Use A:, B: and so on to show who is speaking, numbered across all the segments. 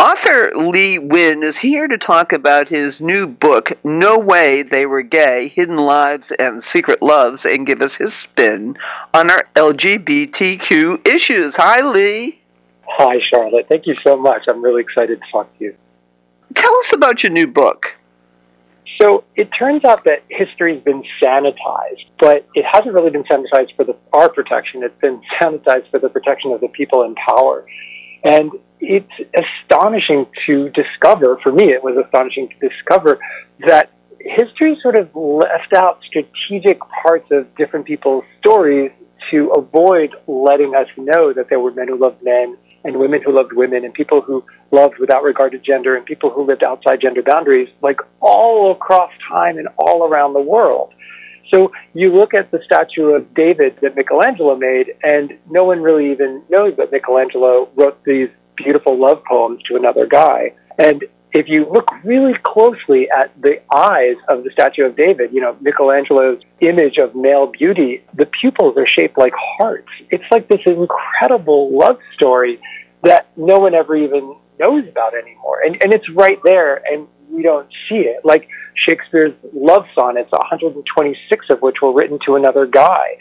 A: Author Lee Wind is here to talk about his new book, No Way They Were Gay Hidden Lives and Secret Loves, and give us his spin on our LGBTQ issues. Hi, Lee.
B: Hi, Charlotte. Thank you so much. I'm really excited to talk to you.
A: Tell us about your new book.
B: So it turns out that history's been sanitized, but it hasn't really been sanitized for the, our protection. It's been sanitized for the protection of the people in power. And it's astonishing to discover, for me, it was astonishing to discover that history sort of left out strategic parts of different people's stories to avoid letting us know that there were men who loved men and women who loved women and people who loved without regard to gender and people who lived outside gender boundaries, like all across time and all around the world. So you look at the statue of David that Michelangelo made, and no one really even knows that Michelangelo wrote these beautiful love poems to another guy. And if you look really closely at the eyes of the statue of David, you know, Michelangelo's image of male beauty, the pupils are shaped like hearts. It's like this incredible love story that no one ever even knows about anymore. And, and it's right there, and we don't see it. Like Shakespeare's love sonnets, 126 of which were written to another guy.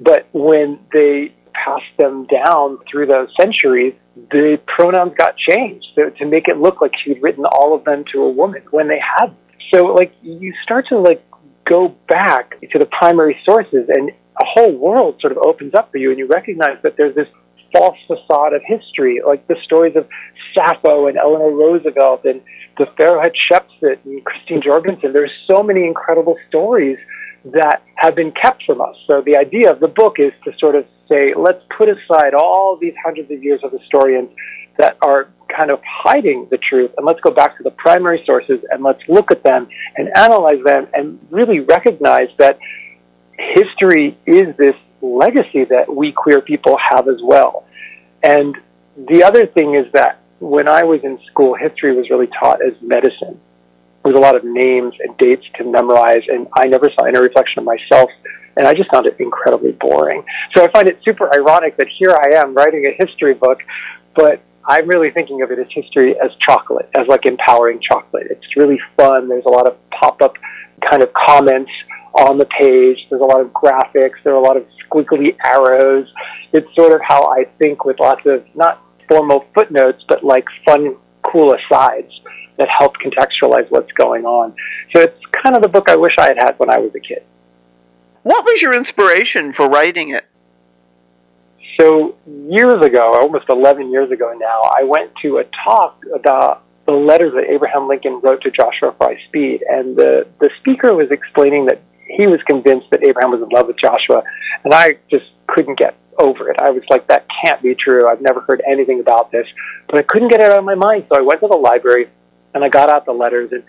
B: But when they passed them down through the centuries, the pronouns got changed so, to make it look like she'd written all of them to a woman when they hadn't. So, like, you start to, like, go back to the primary sources and a whole world sort of opens up for you and you recognize that there's this false facade of history, like the stories of Sappho and Eleanor Roosevelt and the Pharaoh Hatshepsut and Christine Jorgensen. There's so many incredible stories that have been kept from us. So the idea of the book is to sort of say, let's put aside all these hundreds of years of historians that are kind of hiding the truth and let's go back to the primary sources and let's look at them and analyze them and really recognize that history is this legacy that we queer people have as well. And the other thing is that when I was in school, history was really taught as medicine. There was a lot of names and dates to memorize, and I never saw any reflection of myself, and I just found it incredibly boring. So I find it super ironic that here I am writing a history book, but I'm really thinking of it as history as chocolate, as like empowering chocolate. It's really fun. There's a lot of pop up kind of comments on the page. There's a lot of graphics. There are a lot of squiggly arrows. It's sort of how I think with lots of not formal footnotes, but like fun, cool asides that help contextualize what's going on. So it's kind of the book I wish I had had when I was a kid.
A: What was your inspiration for writing it?
B: So years ago, almost 11 years ago now, I went to a talk about the letters that Abraham Lincoln wrote to Joshua Fry Speed, and the, the speaker was explaining that he was convinced that Abraham was in love with Joshua, and I just couldn't get over it. I was like, that can't be true. I've never heard anything about this, but I couldn't get it out of my mind. So I went to the library and I got out the letters. And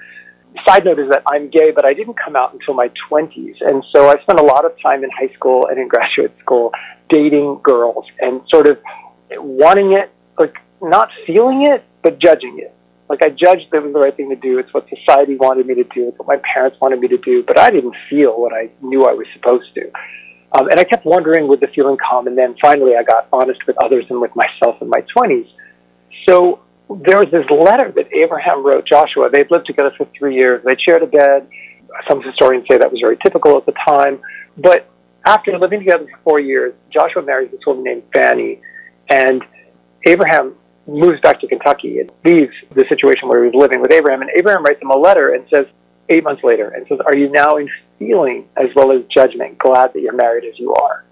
B: side note is that I'm gay, but I didn't come out until my 20s, and so I spent a lot of time in high school and in graduate school dating girls and sort of wanting it, like not feeling it, but judging it. Like I judged that it was the right thing to do. It's what society wanted me to do. It's what my parents wanted me to do. But I didn't feel what I knew I was supposed to. Um, and I kept wondering, would the feeling come? And then finally, I got honest with others and with myself in my 20s. So there was this letter that Abraham wrote Joshua. They'd lived together for three years. They'd shared a bed. Some historians say that was very typical at the time. But after living together for four years, Joshua marries this woman named Fanny. And Abraham moves back to Kentucky and leaves the situation where he was living with Abraham. And Abraham writes him a letter and says, eight months later, and says, Are you now in feeling as well as judgment glad that you're married as you are?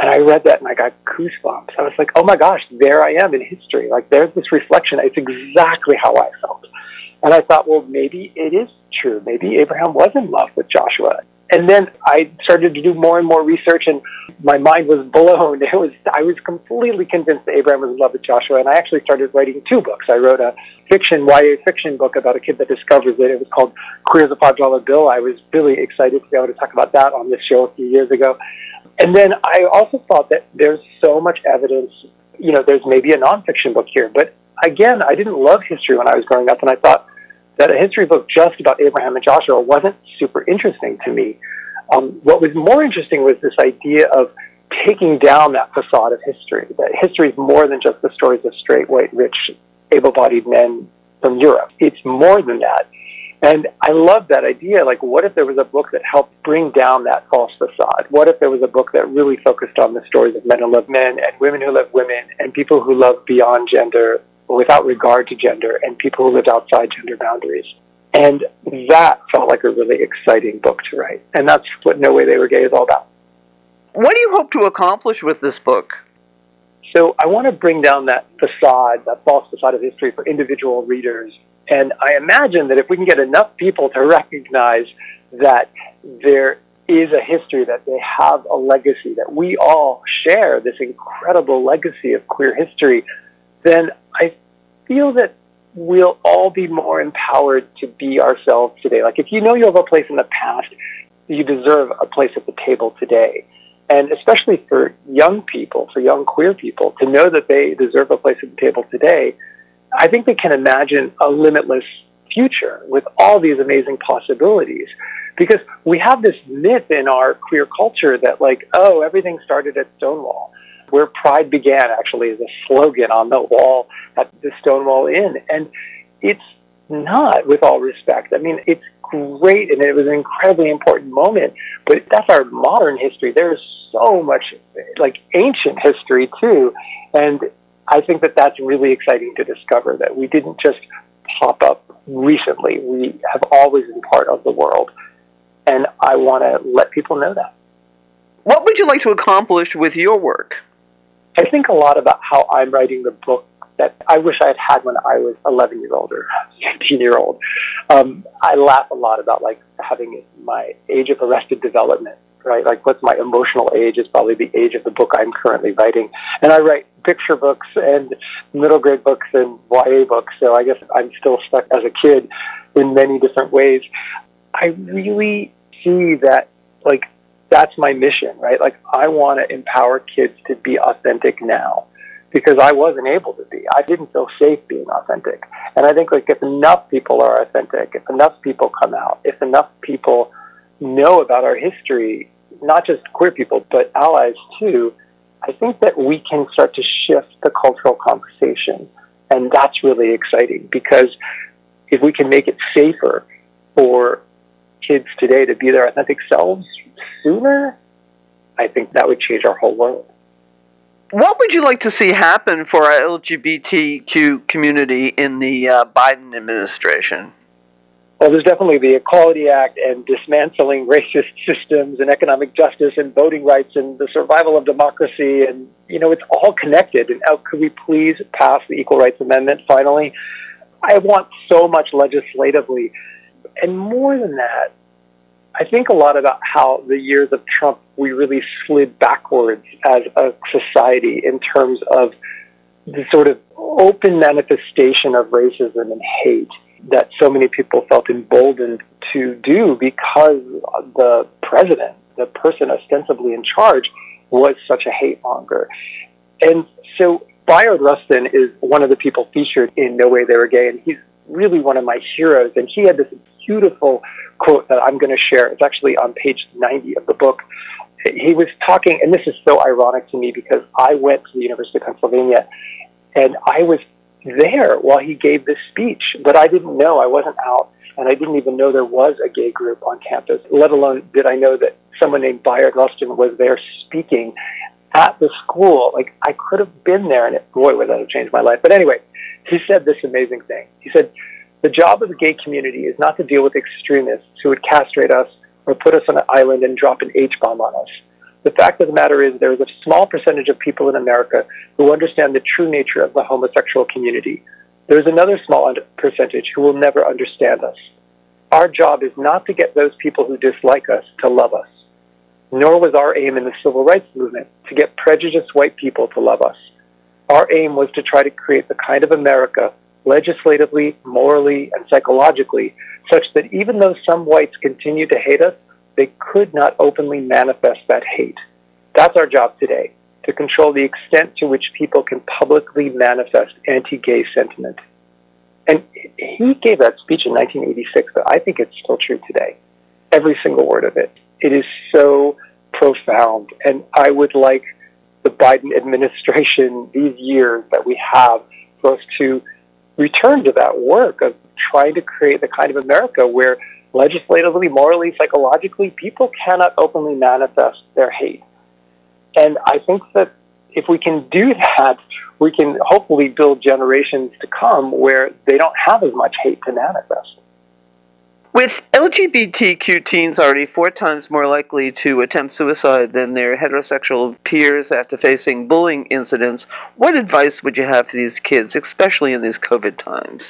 B: And I read that and I got goosebumps. I was like, oh my gosh, there I am in history. Like, there's this reflection. It's exactly how I felt. And I thought, well, maybe it is true. Maybe Abraham was in love with Joshua. And then I started to do more and more research, and my mind was blown. It was I was completely convinced that Abraham was in love with Joshua, and I actually started writing two books. I wrote a fiction YA fiction book about a kid that discovers it. It was called Queer as a Five Dollar Bill. I was really excited to be able to talk about that on this show a few years ago. And then I also thought that there's so much evidence. You know, there's maybe a nonfiction book here, but again, I didn't love history when I was growing up, and I thought that a history book just about Abraham and Joshua wasn't super interesting to me. Um, what was more interesting was this idea of taking down that facade of history, that history is more than just the stories of straight, white, rich able bodied men from Europe. It's more than that. And I love that idea. Like, what if there was a book that helped bring down that false facade? What if there was a book that really focused on the stories of men who love men and women who love women and people who love beyond gender without regard to gender and people who lived outside gender boundaries? And that felt like a really exciting book to write. And that's what No Way They Were Gay is all about.
A: What do you hope to accomplish with this book?
B: So I want to bring down that facade, that false facade of history for individual readers. And I imagine that if we can get enough people to recognize that there is a history, that they have a legacy, that we all share this incredible legacy of queer history, then feel that we'll all be more empowered to be ourselves today. Like if you know you have a place in the past, you deserve a place at the table today. And especially for young people, for young queer people, to know that they deserve a place at the table today, I think they can imagine a limitless future with all these amazing possibilities. Because we have this myth in our queer culture that like, oh, everything started at Stonewall where pride began actually is a slogan on the wall at the Stonewall Inn. And it's not, with all respect. I mean, it's great and it was an incredibly important moment, but that's our modern history. There's so much like ancient history too. And I think that that's really exciting to discover that we didn't just pop up recently. We have always been part of the world. And I want to let people know that.
A: What would you like to accomplish with your work?
B: I think a lot about how I'm writing the book that I wish I had had when I was 11 year old or 15 year old. Um, I laugh a lot about like having my age of arrested development, right? Like what's my emotional age is probably the age of the book I'm currently writing. And I write picture books and middle grade books and YA books. So I guess I'm still stuck as a kid in many different ways. I really see that like that's my mission, right? Like I want to empower kids to be authentic now because I wasn't able to be. I didn't feel safe being authentic. And I think like if enough people are authentic, if enough people come out, if enough people know about our history, not just queer people, but allies too, I think that we can start to shift the cultural conversation. And that's really exciting because if we can make it safer for kids today to be their authentic selves sooner, I think that would change our whole world.
A: What would you like to see happen for our LGBTQ community in the uh, Biden administration?
B: Well, there's definitely the Equality Act and dismantling racist systems and economic justice and voting rights and the survival of democracy. And, you know, it's all connected. And how could we please pass the Equal Rights Amendment finally? I want so much legislatively. And more than that, I think a lot about how the years of Trump we really slid backwards as a society in terms of the sort of open manifestation of racism and hate that so many people felt emboldened to do because the president, the person ostensibly in charge, was such a hate monger. And so Bayard Rustin is one of the people featured in No Way They Were Gay, and he's really one of my heroes. And he had this beautiful quote that I'm going to share. It's actually on page 90 of the book. He was talking, and this is so ironic to me because I went to the University of Pennsylvania and I was there while he gave this speech, but I didn't know. I wasn't out, and I didn't even know there was a gay group on campus, let alone did I know that someone named Bayard Rustin was there speaking at the school. Like, I could have been there, and it, boy, would that have changed my life. But anyway, he said this amazing thing. He said, the job of the gay community is not to deal with extremists who would castrate us or put us on an island and drop an H bomb on us. The fact of the matter is, there is a small percentage of people in America who understand the true nature of the homosexual community. There is another small percentage who will never understand us. Our job is not to get those people who dislike us to love us. Nor was our aim in the civil rights movement to get prejudiced white people to love us. Our aim was to try to create the kind of America legislatively, morally, and psychologically, such that even though some whites continue to hate us, they could not openly manifest that hate. That's our job today, to control the extent to which people can publicly manifest anti gay sentiment. And he gave that speech in 1986, but I think it's still true today. Every single word of it. It is so profound. And I would like the Biden administration, these years that we have, for us to return to that work of trying to create the kind of America where legislatively, morally, psychologically, people cannot openly manifest their hate. And I think that if we can do that, we can hopefully build generations to come where they don't have as much hate to manifest.
A: With LGBTQ teens already four times more likely to attempt suicide than their heterosexual peers after facing bullying incidents, what advice would you have for these kids, especially in these COVID times?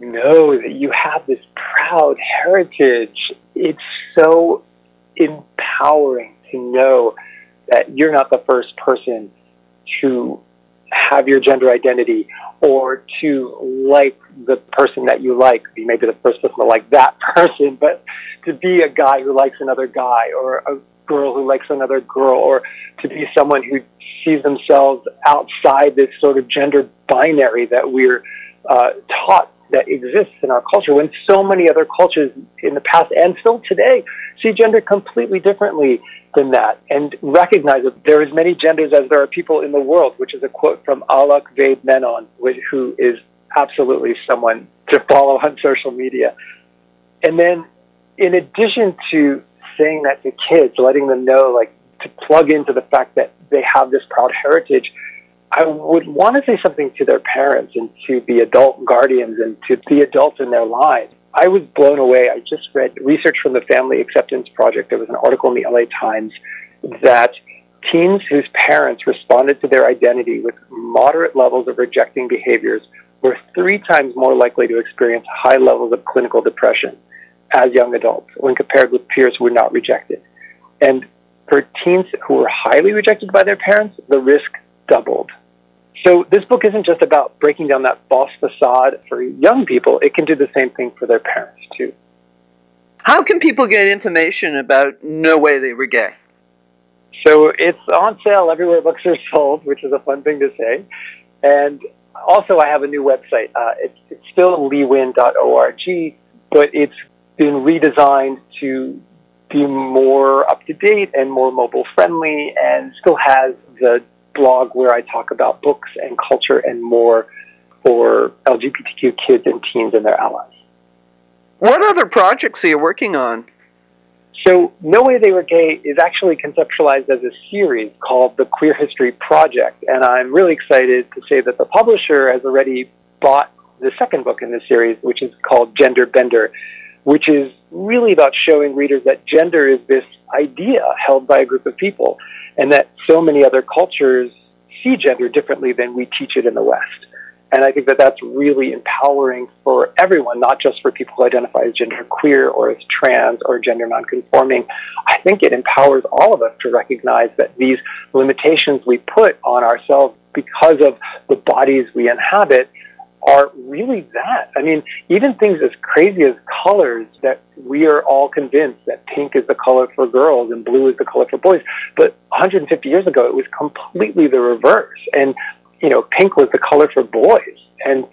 B: Know that you have this proud heritage. It's so empowering to know that you're not the first person to have your gender identity or to like the person that you like. You may be the first person to like that person, but to be a guy who likes another guy or a girl who likes another girl or to be someone who sees themselves outside this sort of gender binary that we're uh, taught that exists in our culture when so many other cultures in the past and still today see gender completely differently than that and recognize that there are as many genders as there are people in the world, which is a quote from Alok Vaid Menon, who is absolutely someone to follow on social media. And then in addition to saying that to kids, letting them know, like, to plug into the fact that they have this proud heritage, I would want to say something to their parents and to the adult guardians and to the adults in their lives. I was blown away. I just read research from the Family Acceptance Project. There was an article in the LA Times that teens whose parents responded to their identity with moderate levels of rejecting behaviors were three times more likely to experience high levels of clinical depression as young adults when compared with peers who were not rejected. And for teens who were highly rejected by their parents, the risk doubled. So this book isn't just about breaking down that false facade for young people. It can do the same thing for their parents too.
A: How can people get information about No Way They Were Gay?
B: So it's on sale everywhere books are sold, which is a fun thing to say. And also, I have a new website. Uh, it's, it's still leewind.org, but it's been redesigned to be more up to date and more mobile friendly and still has the blog where I talk about books and culture and more for LGBTQ kids and teens and their allies.
A: What other projects are you working on?
B: So, No Way They Were Gay is actually conceptualized as a series called the Queer History Project, and I'm really excited to say that the publisher has already bought the second book in the series, which is called Gender Bender, which is really about showing readers that gender is this idea held by a group of people and that so many other cultures see gender differently than we teach it in the West. And I think that that's really empowering for everyone, not just for people who identify as gender queer or as trans or gender nonconforming. I think it empowers all of us to recognize that these limitations we put on ourselves because of the bodies we inhabit are really that. I mean, even things as crazy as colors that we are all convinced that pink is the color for girls and blue is the color for boys. But 150 years ago, it was completely the reverse. And, you know, pink was the color for boys. And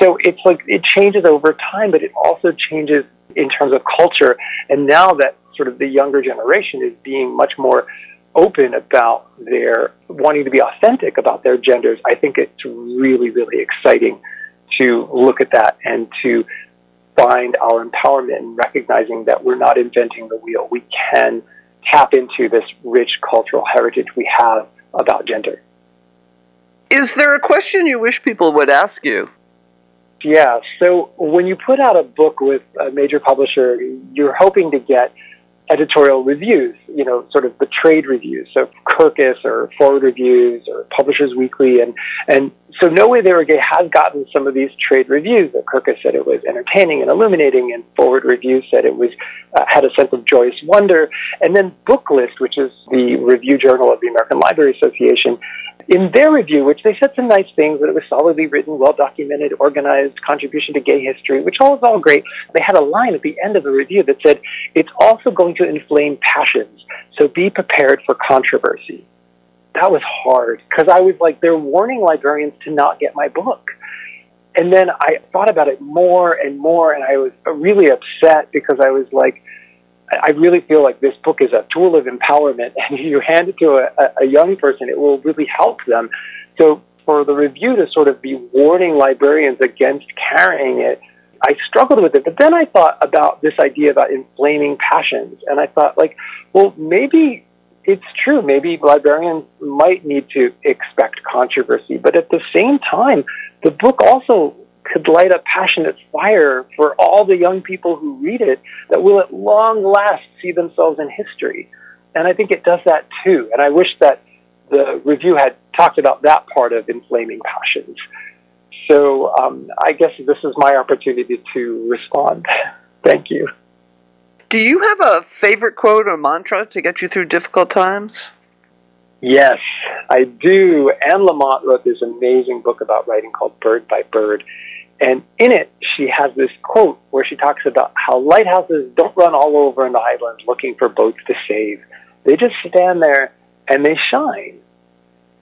B: so it's like it changes over time, but it also changes in terms of culture. And now that sort of the younger generation is being much more open about their wanting to be authentic about their genders, I think it's really, really exciting to look at that and to find our empowerment in recognizing that we're not inventing the wheel. We can tap into this rich cultural heritage we have about gender.
A: Is there a question you wish people would ask you?
B: Yeah, so when you put out a book with a major publisher, you're hoping to get editorial reviews, you know, sort of the trade reviews, so Kirkus or Foreword Reviews or Publishers Weekly, and and so No Way They Were Gay has gotten some of these trade reviews. Kirkus said it was entertaining and illuminating, and Foreword Review said it was uh, had a sense of joyous wonder, and then Booklist, which is the review journal of the American Library Association, in their review, which they said some nice things, that it was solidly written, well documented, organized, contribution to gay history, which all is all great. They had a line at the end of the review that said, it's also going to inflame passions, so be prepared for controversy. That was hard because I was like, they're warning librarians to not get my book. And then I thought about it more and more, and I was really upset because I was like, I really feel like this book is a tool of empowerment, and you hand it to a, a young person, it will really help them. So for the review to sort of be warning librarians against carrying it, I struggled with it. But then I thought about this idea about inflaming passions. And I thought, like, well, maybe it's true. Maybe librarians might need to expect controversy. But at the same time, the book also could light a passionate fire for all the young people who read it that will at long last see themselves in history. And I think it does that too. And I wish that the review had talked about that part of inflaming passions. So um, I guess this is my opportunity to respond. Thank you.
A: Do you have a favorite quote or mantra to get you through difficult times?
B: Yes, I do. Anne Lamott wrote this amazing book about writing called Bird by Bird. And in it, she has this quote where she talks about how lighthouses don't run all over in the highlands looking for boats to save. They just stand there and they shine.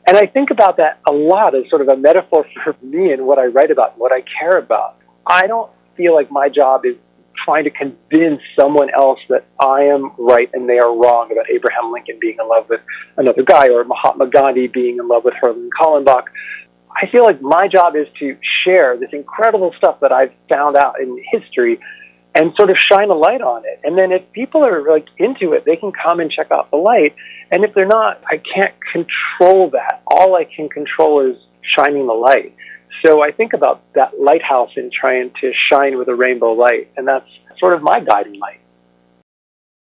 B: And I think about that a lot as sort of a metaphor for me and what I write about what I care about. I don't feel like my job is trying to convince someone else that I am right and they are wrong about Abraham Lincoln being in love with another guy or Mahatma Gandhi being in love with Herman Kallenbach. I feel like my job is to share this incredible stuff that I've found out in history and sort of shine a light on it. And then if people are like into it, they can come and check out the light. And if they're not, I can't control that. All I can control is shining the light. So I think about that lighthouse and trying to shine with a rainbow light, and that's sort of my guiding light.